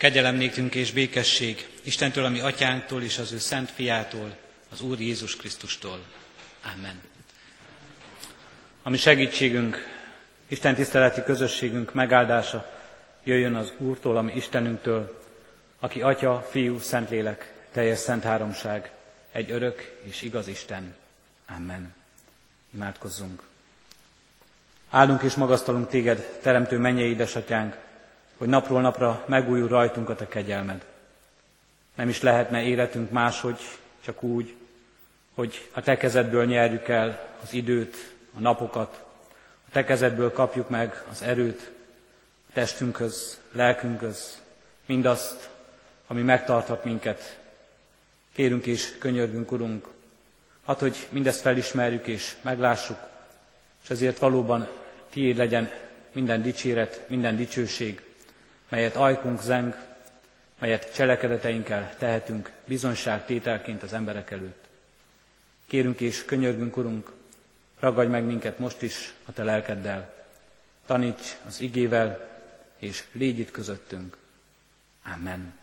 Kegyelem nékünk és békesség Istentől, ami atyánktól és az ő szent fiától, az Úr Jézus Krisztustól. Amen. Ami segítségünk, Isten tiszteleti közösségünk megáldása jöjjön az Úrtól, ami Istenünktől, aki Atya, Fiú, Szentlélek, teljes szent háromság, egy örök és igaz Isten. Amen. Imádkozzunk. Áldunk és magasztalunk téged, teremtő mennyei édesatyánk, hogy napról napra megújul rajtunk a kegyelmed. Nem is lehetne életünk máshogy, csak úgy, hogy a te kezedből nyerjük el az időt, a napokat, a te kezedből kapjuk meg az erőt, a testünkhöz, lelkünkhöz, mindazt, ami megtarthat minket. Kérünk és könyörgünk, Urunk, hát, hogy mindezt felismerjük és meglássuk, és ezért valóban tiéd legyen minden dicséret, minden dicsőség, melyet ajkunk zeng, melyet cselekedeteinkkel tehetünk bizonyságtételként az emberek előtt. Kérünk és könyörgünk, Urunk, ragadj meg minket most is a Te lelkeddel, taníts az igével, és légy itt közöttünk. Amen.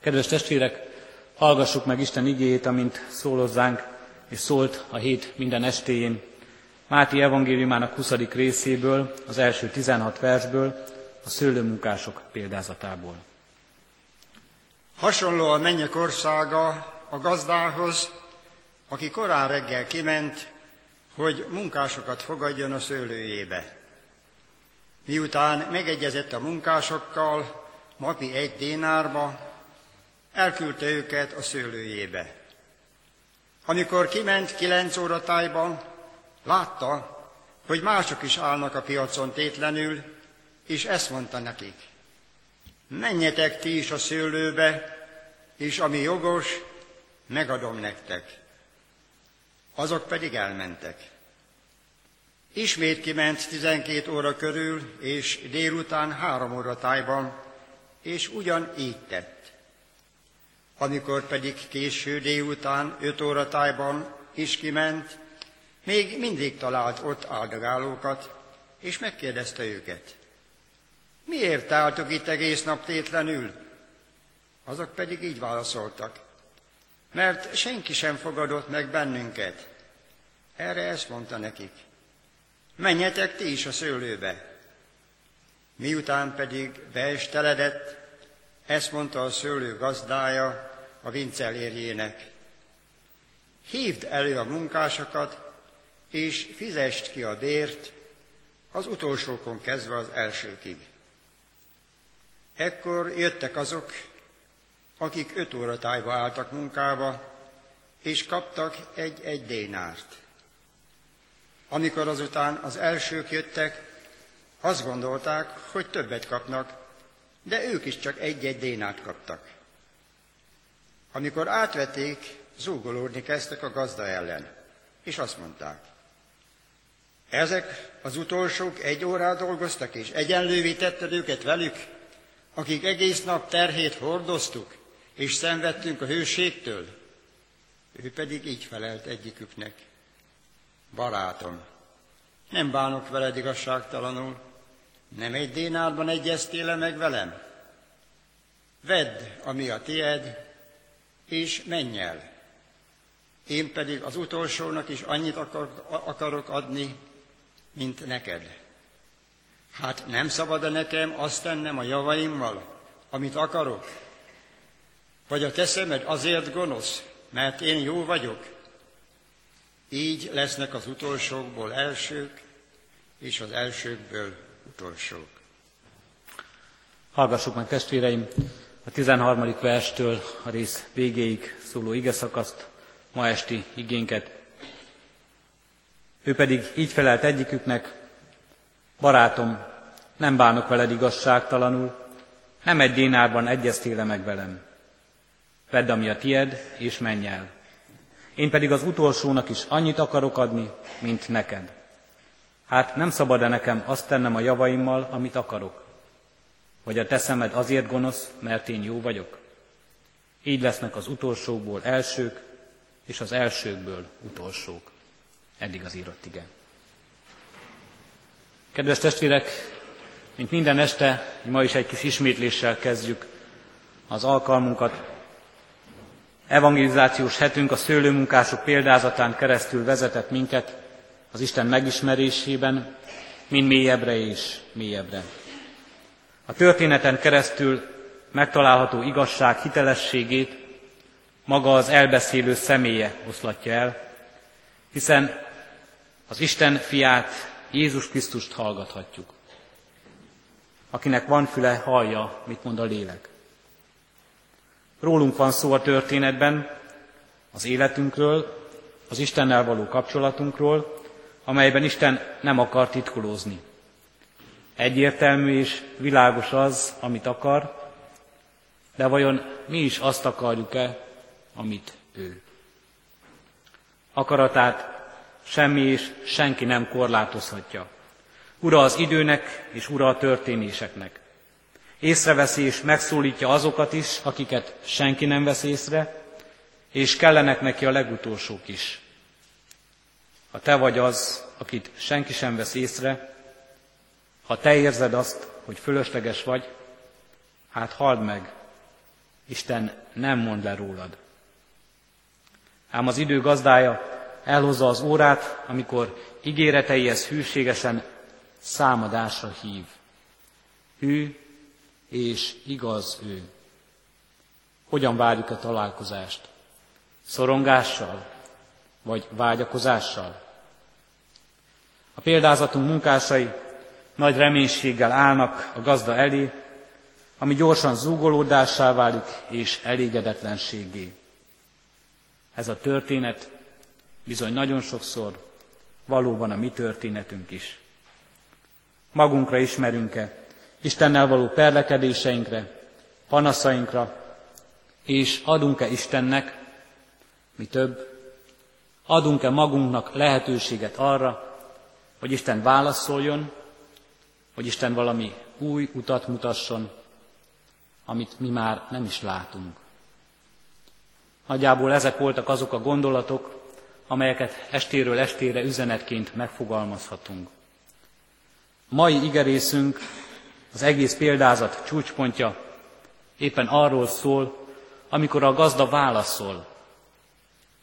Kedves testvérek, hallgassuk meg Isten igéjét, amint szólozzánk, és szólt a hét minden estéjén. Máti evangéliumának 20. részéből, az első 16 versből, a szőlőmunkások példázatából. Hasonló a mennyek országa a gazdához, aki korán reggel kiment, hogy munkásokat fogadjon a szőlőjébe. Miután megegyezett a munkásokkal, napi egy dénárba, elküldte őket a szőlőjébe. Amikor kiment kilenc óra tájban, látta, hogy mások is állnak a piacon tétlenül, és ezt mondta nekik. Menjetek ti is a szőlőbe, és ami jogos, megadom nektek. Azok pedig elmentek. Ismét kiment tizenkét óra körül, és délután három óra tájban, és ugyan így tett. Amikor pedig késő délután öt óra tájban is kiment, még mindig talált ott áldogálókat, és megkérdezte őket. Miért álltok itt egész nap tétlenül? Azok pedig így válaszoltak. Mert senki sem fogadott meg bennünket. Erre ezt mondta nekik. Menjetek ti is a szőlőbe. Miután pedig beesteledett, ezt mondta a szőlő gazdája a vincelérjének. Hívd elő a munkásokat, és fizest ki a bért, az utolsókon kezdve az elsőkig. Ekkor jöttek azok, akik öt óra tájba álltak munkába, és kaptak egy-egy dénárt. Amikor azután az elsők jöttek, azt gondolták, hogy többet kapnak, de ők is csak egy-egy dénárt kaptak. Amikor átvették, zúgolódni kezdtek a gazda ellen, és azt mondták, ezek az utolsók egy órát dolgoztak, és egyenlővé tetted őket velük, akik egész nap terhét hordoztuk, és szenvedtünk a hőségtől. Ő pedig így felelt egyiküknek. Barátom, nem bánok veled igazságtalanul, nem egy dénárban egyeztél -e meg velem? Vedd, ami a tied, és menj el. Én pedig az utolsónak is annyit akarok adni, mint neked. Hát nem szabad-e nekem azt tennem a javaimmal, amit akarok? Vagy a te szemed azért gonosz, mert én jó vagyok? Így lesznek az utolsókból elsők, és az elsőkből utolsók. Hallgassuk meg testvéreim a 13. verstől a rész végéig szóló ige szakaszt, ma esti igénket. Ő pedig így felelt egyiküknek, barátom, nem bánok veled igazságtalanul, nem egy dénárban egyeztél meg velem. Vedd, ami a tied, és menj el. Én pedig az utolsónak is annyit akarok adni, mint neked. Hát nem szabad-e nekem azt tennem a javaimmal, amit akarok? Vagy a te szemed azért gonosz, mert én jó vagyok? Így lesznek az utolsókból elsők, és az elsőkből utolsók. Eddig az írott igen. Kedves testvérek, Mint minden este, ma is egy kis ismétléssel kezdjük az alkalmunkat. Evangelizációs hetünk a szőlőmunkások példázatán keresztül vezetett minket az Isten megismerésében, mind mélyebbre és mélyebbre. A történeten keresztül megtalálható igazság hitelességét maga az elbeszélő személye oszlatja el, hiszen az Isten fiát, Jézus Krisztust hallgathatjuk. Akinek van füle, hallja, mit mond a lélek. Rólunk van szó a történetben, az életünkről, az Istennel való kapcsolatunkról, amelyben Isten nem akar titkolózni. Egyértelmű és világos az, amit akar, de vajon mi is azt akarjuk-e, amit ő? Akaratát semmi és senki nem korlátozhatja. Ura az időnek és ura a történéseknek. Észreveszi és megszólítja azokat is, akiket senki nem vesz észre, és kellenek neki a legutolsók is. Ha te vagy az, akit senki sem vesz észre, ha te érzed azt, hogy fölösleges vagy, hát halld meg, Isten nem mond le rólad. Ám az idő gazdája elhozza az órát, amikor ígéreteihez hűségesen számadásra hív. Hű és igaz ő. Hogyan várjuk a találkozást? Szorongással? Vagy vágyakozással? A példázatunk munkásai nagy reménységgel állnak a gazda elé, ami gyorsan zúgolódássá válik és elégedetlenségé. Ez a történet bizony nagyon sokszor valóban a mi történetünk is. Magunkra ismerünk-e, Istennel való perlekedéseinkre, panaszainkra, és adunk-e Istennek, mi több, adunk-e magunknak lehetőséget arra, hogy Isten válaszoljon, hogy Isten valami új utat mutasson, amit mi már nem is látunk. Nagyjából ezek voltak azok a gondolatok, amelyeket estéről estére üzenetként megfogalmazhatunk. Mai igerészünk, az egész példázat csúcspontja éppen arról szól, amikor a gazda válaszol,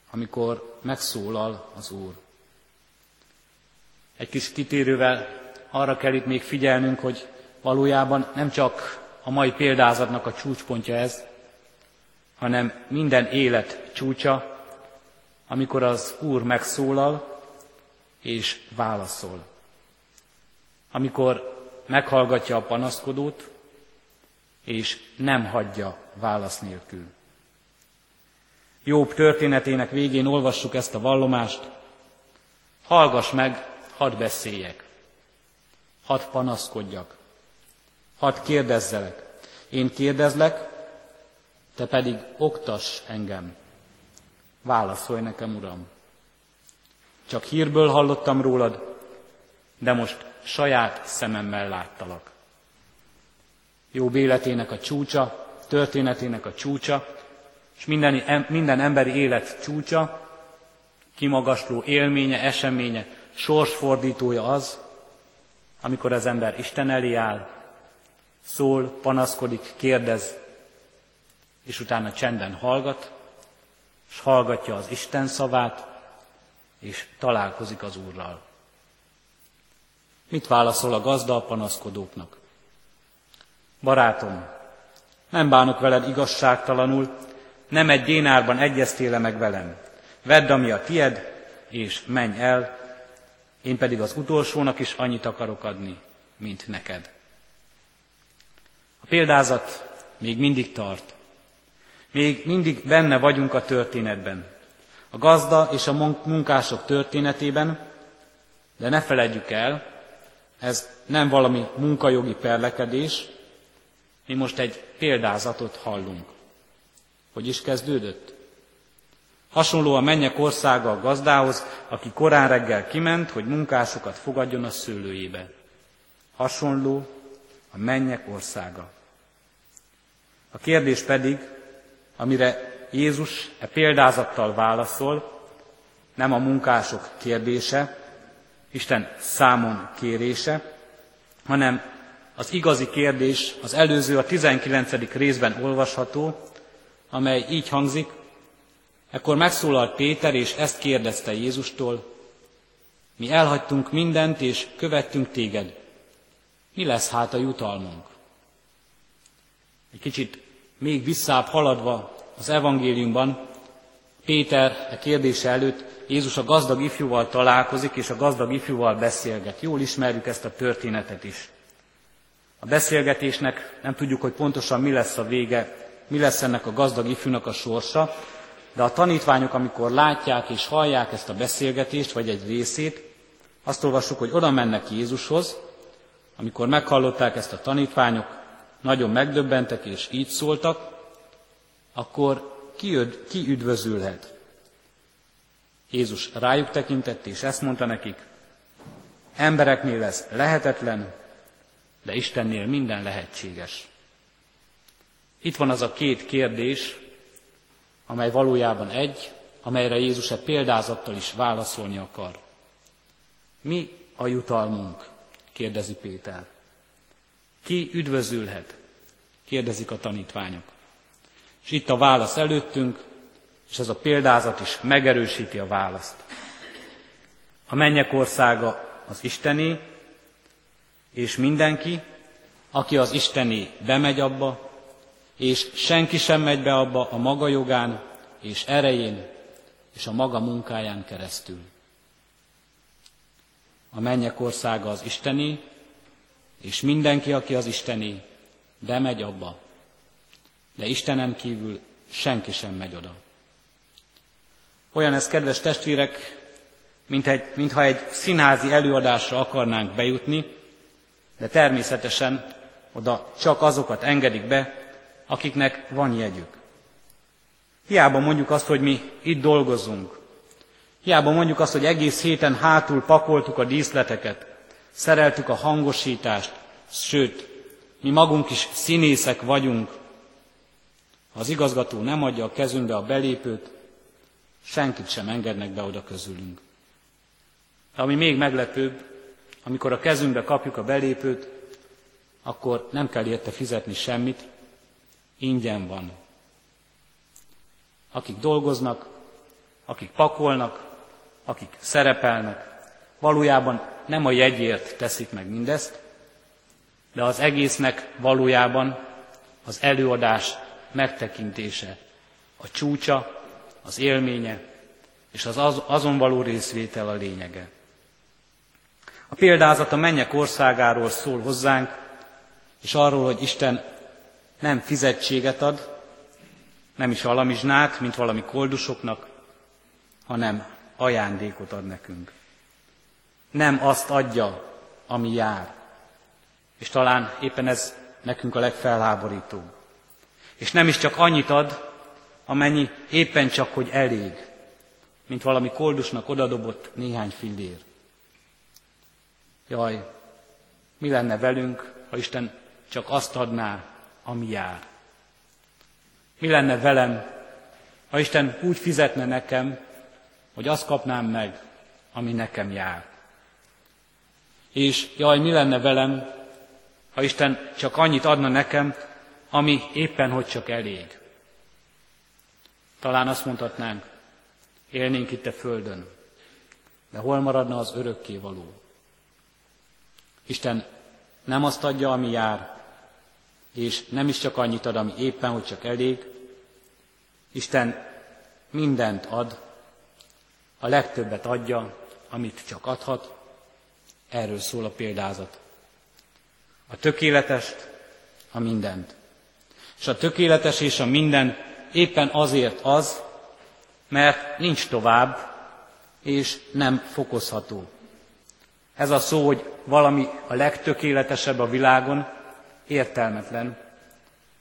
amikor megszólal az Úr. Egy kis kitérővel arra kell itt még figyelnünk, hogy valójában nem csak a mai példázatnak a csúcspontja ez, hanem minden élet csúcsa, amikor az Úr megszólal és válaszol. Amikor meghallgatja a panaszkodót, és nem hagyja válasz nélkül. Jobb történetének végén olvassuk ezt a vallomást. Hallgass meg, hadd beszéljek. Hadd panaszkodjak. Hadd kérdezzelek. Én kérdezlek, te pedig oktass engem. Válaszolj nekem, Uram. Csak hírből hallottam rólad, de most saját szememmel láttalak. Jó életének a csúcsa, történetének a csúcsa, és minden, minden emberi élet csúcsa, kimagasló élménye, eseménye, sorsfordítója az, amikor az ember Isten elé áll, szól, panaszkodik, kérdez, és utána csenden hallgat, és hallgatja az Isten szavát, és találkozik az Úrral. Mit válaszol a gazda a panaszkodóknak? Barátom, nem bánok veled igazságtalanul, nem egy dénárban egyeztél meg velem. Vedd, ami a tied, és menj el, én pedig az utolsónak is annyit akarok adni, mint neked. A példázat még mindig tart. Még mindig benne vagyunk a történetben. A gazda és a munkások történetében, de ne feledjük el, ez nem valami munkajogi perlekedés, mi most egy példázatot hallunk. Hogy is kezdődött? Hasonló a mennyek országa a gazdához, aki korán reggel kiment, hogy munkásokat fogadjon a szőlőjébe. Hasonló a mennyek országa. A kérdés pedig, amire Jézus e példázattal válaszol, nem a munkások kérdése, Isten számon kérése, hanem az igazi kérdés az előző, a 19. részben olvasható, amely így hangzik, ekkor megszólalt Péter, és ezt kérdezte Jézustól, mi elhagytunk mindent, és követtünk téged. Mi lesz hát a jutalmunk? Egy kicsit még visszább haladva az evangéliumban, Péter a kérdése előtt Jézus a gazdag ifjúval találkozik, és a gazdag ifjúval beszélget. Jól ismerjük ezt a történetet is. A beszélgetésnek nem tudjuk, hogy pontosan mi lesz a vége, mi lesz ennek a gazdag ifjúnak a sorsa, de a tanítványok, amikor látják és hallják ezt a beszélgetést, vagy egy részét, azt olvassuk, hogy oda mennek Jézushoz, amikor meghallották ezt a tanítványok, nagyon megdöbbentek és így szóltak, akkor ki, ki üdvözülhet? Jézus rájuk tekintett, és ezt mondta nekik, embereknél ez lehetetlen, de Istennél minden lehetséges. Itt van az a két kérdés, amely valójában egy, amelyre Jézus egy példázattal is válaszolni akar. Mi a jutalmunk? kérdezi Péter. Ki üdvözülhet? kérdezik a tanítványok. És itt a válasz előttünk, és ez a példázat is megerősíti a választ. A mennyek országa az Istené, és mindenki, aki az Istené bemegy abba, és senki sem megy be abba a maga jogán és erején és a maga munkáján keresztül. A mennyek országa az Istené, és mindenki, aki az Istené, bemegy abba. De Istenen kívül senki sem megy oda. Olyan ez, kedves testvérek, mint egy, mintha egy színházi előadásra akarnánk bejutni, de természetesen oda csak azokat engedik be, akiknek van jegyük. Hiába mondjuk azt, hogy mi itt dolgozunk. Hiába mondjuk azt, hogy egész héten hátul pakoltuk a díszleteket, szereltük a hangosítást, sőt, mi magunk is színészek vagyunk. Ha az igazgató nem adja a kezünkbe a belépőt, senkit sem engednek be oda közülünk. De ami még meglepőbb, amikor a kezünkbe kapjuk a belépőt, akkor nem kell érte fizetni semmit, ingyen van. Akik dolgoznak, akik pakolnak, akik szerepelnek, valójában nem a jegyért teszik meg mindezt, de az egésznek valójában az előadás megtekintése, a csúcsa, az élménye és az azon való részvétel a lényege. A példázat a mennyek országáról szól hozzánk, és arról, hogy Isten nem fizetséget ad, nem is alamizsnát, mint valami koldusoknak, hanem ajándékot ad nekünk. Nem azt adja, ami jár. És talán éppen ez nekünk a legfelháborítóbb. És nem is csak annyit ad, amennyi éppen csak, hogy elég, mint valami koldusnak odadobott néhány fillér. Jaj, mi lenne velünk, ha Isten csak azt adná, ami jár? Mi lenne velem, ha Isten úgy fizetne nekem, hogy azt kapnám meg, ami nekem jár? És jaj, mi lenne velem, ha Isten csak annyit adna nekem, ami éppen hogy csak elég? Talán azt mondhatnánk, élnénk itt a földön, de hol maradna az örökké való? Isten nem azt adja, ami jár, és nem is csak annyit ad, ami éppen, hogy csak elég. Isten mindent ad, a legtöbbet adja, amit csak adhat. Erről szól a példázat. A tökéletest, a mindent. És a tökéletes és a minden éppen azért az, mert nincs tovább, és nem fokozható. Ez a szó, hogy valami a legtökéletesebb a világon, értelmetlen,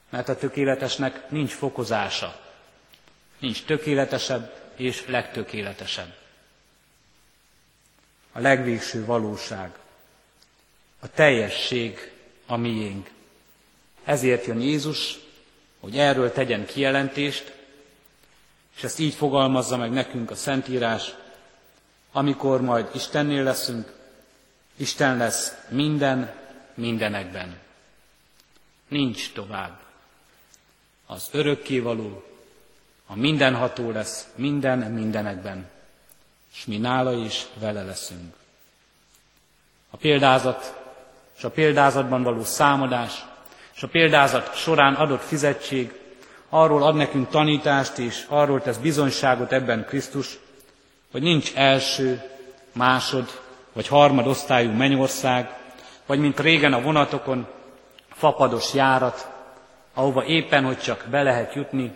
mert a tökéletesnek nincs fokozása. Nincs tökéletesebb és legtökéletesebb. A legvégső valóság, a teljesség a miénk. Ezért jön Jézus, hogy erről tegyen kijelentést, és ezt így fogalmazza meg nekünk a Szentírás, amikor majd Istennél leszünk, Isten lesz minden, mindenekben. nincs tovább. Az örökkévaló, a mindenható lesz minden mindenekben, és mi nála is vele leszünk. A példázat és a példázatban való számadás, és a példázat során adott fizetség arról ad nekünk tanítást, és arról tesz bizonyságot ebben Krisztus, hogy nincs első, másod vagy harmad osztályú mennyország, vagy mint régen a vonatokon, fapados járat, ahova éppen, hogy csak be lehet jutni,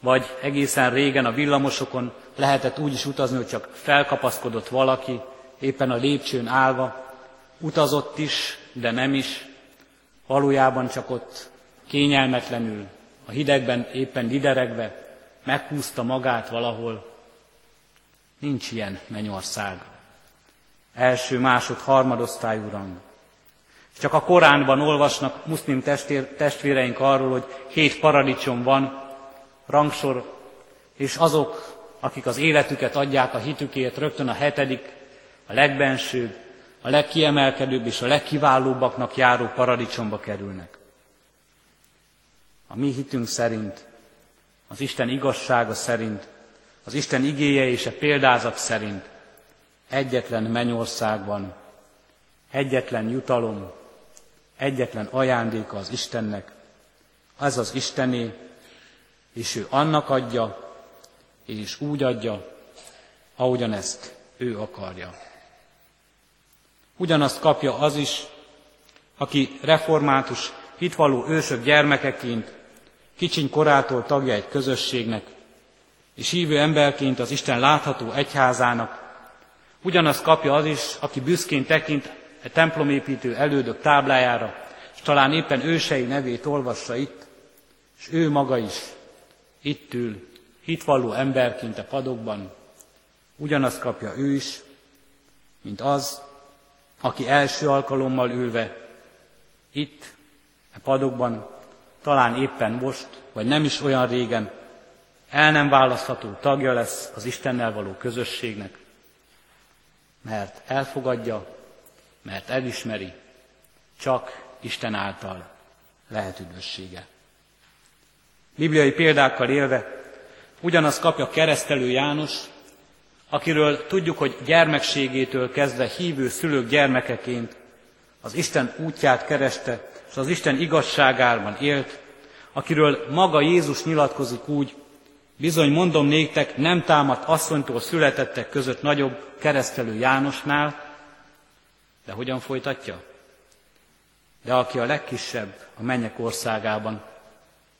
vagy egészen régen a villamosokon lehetett úgy is utazni, hogy csak felkapaszkodott valaki, éppen a lépcsőn állva, utazott is, de nem is, valójában csak ott kényelmetlenül, a hidegben éppen lideregve, meghúzta magát valahol. Nincs ilyen mennyország. Első, másod, harmadosztályú rang. Csak a Koránban olvasnak muszlim testvér, testvéreink arról, hogy hét paradicsom van, rangsor, és azok, akik az életüket adják a hitükért, rögtön a hetedik, a legbensőbb, a legkiemelkedőbb és a legkiválóbbaknak járó paradicsomba kerülnek. A mi hitünk szerint, az Isten igazsága szerint, az Isten igéje és a példázat szerint egyetlen mennyországban, egyetlen jutalom, egyetlen ajándéka az Istennek, az az Istené, és ő annak adja, és úgy adja, ahogyan ezt ő akarja. Ugyanazt kapja az is, aki református, hitvaló ősök gyermekeként, kicsiny korától tagja egy közösségnek, és hívő emberként az Isten látható egyházának, ugyanazt kapja az is, aki büszkén tekint a templomépítő elődök táblájára, és talán éppen ősei nevét olvassa itt, és ő maga is itt ül, hitvalló emberként a padokban, ugyanazt kapja ő is, mint az, aki első alkalommal ülve itt, a padokban, talán éppen most, vagy nem is olyan régen, el nem választható tagja lesz az Istennel való közösségnek, mert elfogadja, mert elismeri, csak Isten által lehet üdvössége. Bibliai példákkal élve ugyanazt kapja keresztelő János, akiről tudjuk, hogy gyermekségétől kezdve hívő szülők gyermekeként az Isten útját kereste, és az Isten igazságában élt, akiről maga Jézus nyilatkozik úgy, bizony mondom néktek, nem támadt asszonytól születettek között nagyobb keresztelő Jánosnál, de hogyan folytatja? De aki a legkisebb a mennyek országában,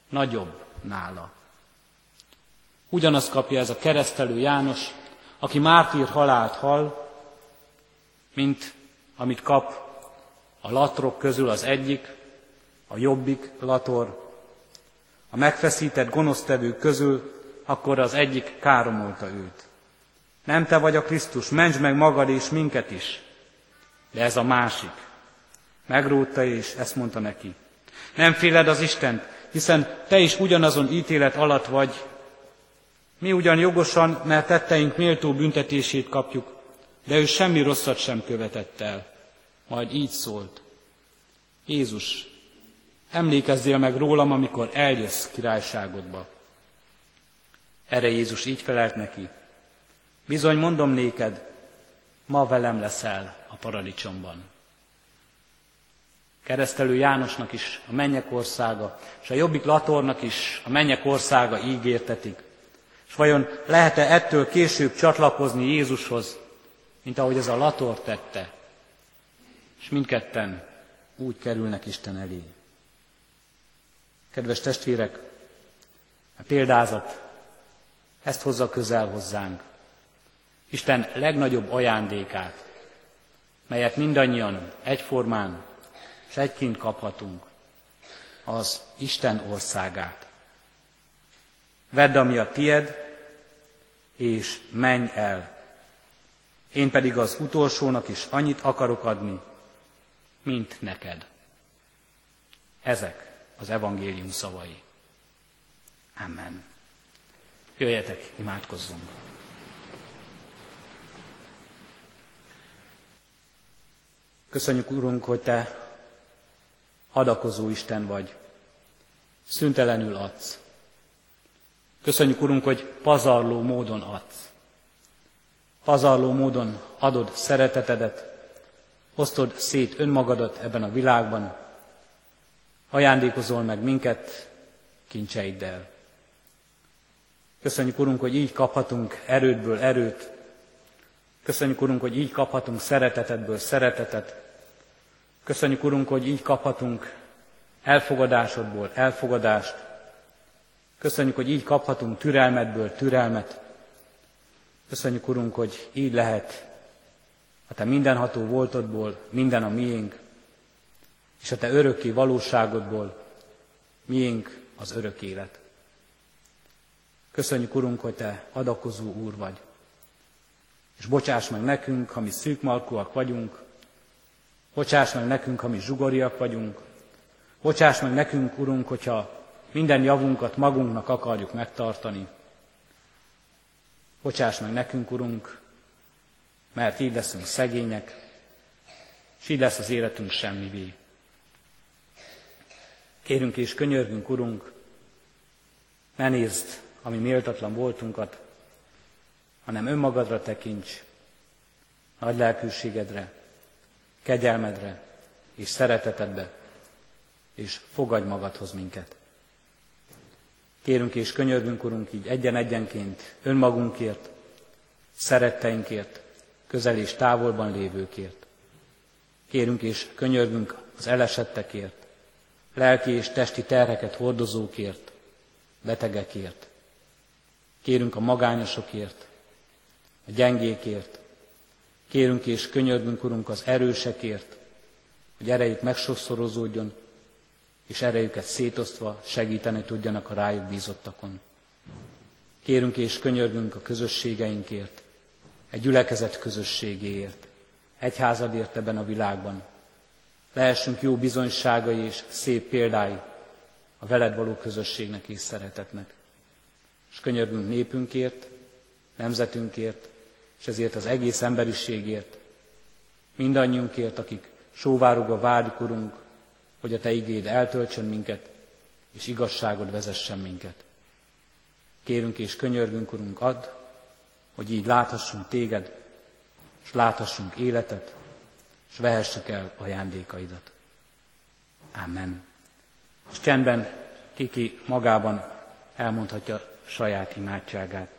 nagyobb nála. Ugyanazt kapja ez a keresztelő János, aki mártír halált hal, mint amit kap a latrok közül az egyik, a jobbik lator, a megfeszített gonosztevők közül, akkor az egyik káromolta őt. Nem te vagy a Krisztus, mentsd meg magad és minket is. De ez a másik. Megrótta és ezt mondta neki. Nem féled az Istent, hiszen te is ugyanazon ítélet alatt vagy. Mi ugyan jogosan, mert tetteink méltó büntetését kapjuk, de ő semmi rosszat sem követett el. Majd így szólt. Jézus, emlékezzél meg rólam, amikor eljössz királyságodba. Erre Jézus így felelt neki. Bizony mondom néked, ma velem leszel a paradicsomban. Keresztelő Jánosnak is a mennyek országa, és a jobbik Latornak is a mennyek országa ígértetik. És vajon lehet-e ettől később csatlakozni Jézushoz, mint ahogy ez a Lator tette? És mindketten úgy kerülnek Isten elé. Kedves testvérek, a példázat ezt hozza közel hozzánk. Isten legnagyobb ajándékát, melyet mindannyian egyformán és egyként kaphatunk, az Isten országát. Vedd, ami a tied, és menj el. Én pedig az utolsónak is annyit akarok adni, mint neked. Ezek az evangélium szavai. Amen. Jöjjetek, imádkozzunk! Köszönjük, Urunk, hogy Te adakozó Isten vagy, szüntelenül adsz. Köszönjük, Urunk, hogy pazarló módon adsz. Pazarló módon adod szeretetedet, osztod szét önmagadat ebben a világban, ajándékozol meg minket kincseiddel. Köszönjük, Urunk, hogy így kaphatunk erődből erőt. Köszönjük, Urunk, hogy így kaphatunk szeretetedből szeretetet. Köszönjük, Urunk, hogy így kaphatunk elfogadásodból elfogadást. Köszönjük, hogy így kaphatunk türelmedből türelmet. Köszönjük, Urunk, hogy így lehet a Te mindenható voltodból minden a miénk, és a Te örökké valóságodból miénk az örök élet. Köszönjük, Urunk, hogy Te adakozó Úr vagy. És bocsáss meg nekünk, ha mi szűkmalkúak vagyunk, bocsáss meg nekünk, ha mi zsugoriak vagyunk, bocsáss meg nekünk, Urunk, hogyha minden javunkat magunknak akarjuk megtartani. Bocsáss meg nekünk, Urunk, mert így leszünk szegények, és így lesz az életünk semmivé. Kérünk és könyörgünk, Urunk, ne nézd ami méltatlan voltunkat, hanem önmagadra tekints, nagy lelkűségedre, kegyelmedre és szeretetedbe, és fogadj magadhoz minket. Kérünk és könyörgünk, Urunk, így egyen-egyenként önmagunkért, szeretteinkért, közel és távolban lévőkért. Kérünk és könyörgünk az elesettekért, lelki és testi terheket hordozókért, betegekért. Kérünk a magányosokért, a gyengékért. Kérünk és könyörgünk, Urunk, az erősekért, hogy erejük megsokszorozódjon, és erejüket szétosztva segíteni tudjanak a rájuk bízottakon. Kérünk és könyörgünk a közösségeinkért, egy gyülekezet közösségéért, egyházadért ebben a világban. Lehessünk jó bizonyságai és szép példái a veled való közösségnek és szeretetnek és könyörgünk népünkért, nemzetünkért, és ezért az egész emberiségért, mindannyiunkért, akik sóvárogva várjuk, Urunk, hogy a Te igéd eltöltsön minket, és igazságod vezessen minket. Kérünk és könyörgünk, Urunk, add, hogy így láthassunk Téged, és láthassunk életet, és vehessük el ajándékaidat. Amen. És csendben kiki magában elmondhatja saját imádságát.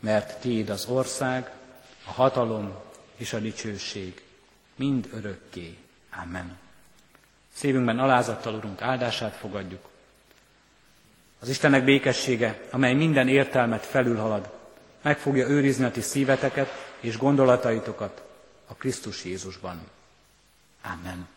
mert Tiéd az ország, a hatalom és a dicsőség, mind örökké. Amen. Szívünkben alázattal, Urunk, áldását fogadjuk. Az Istennek békessége, amely minden értelmet felülhalad, meg fogja őrizni a ti szíveteket és gondolataitokat a Krisztus Jézusban. Amen.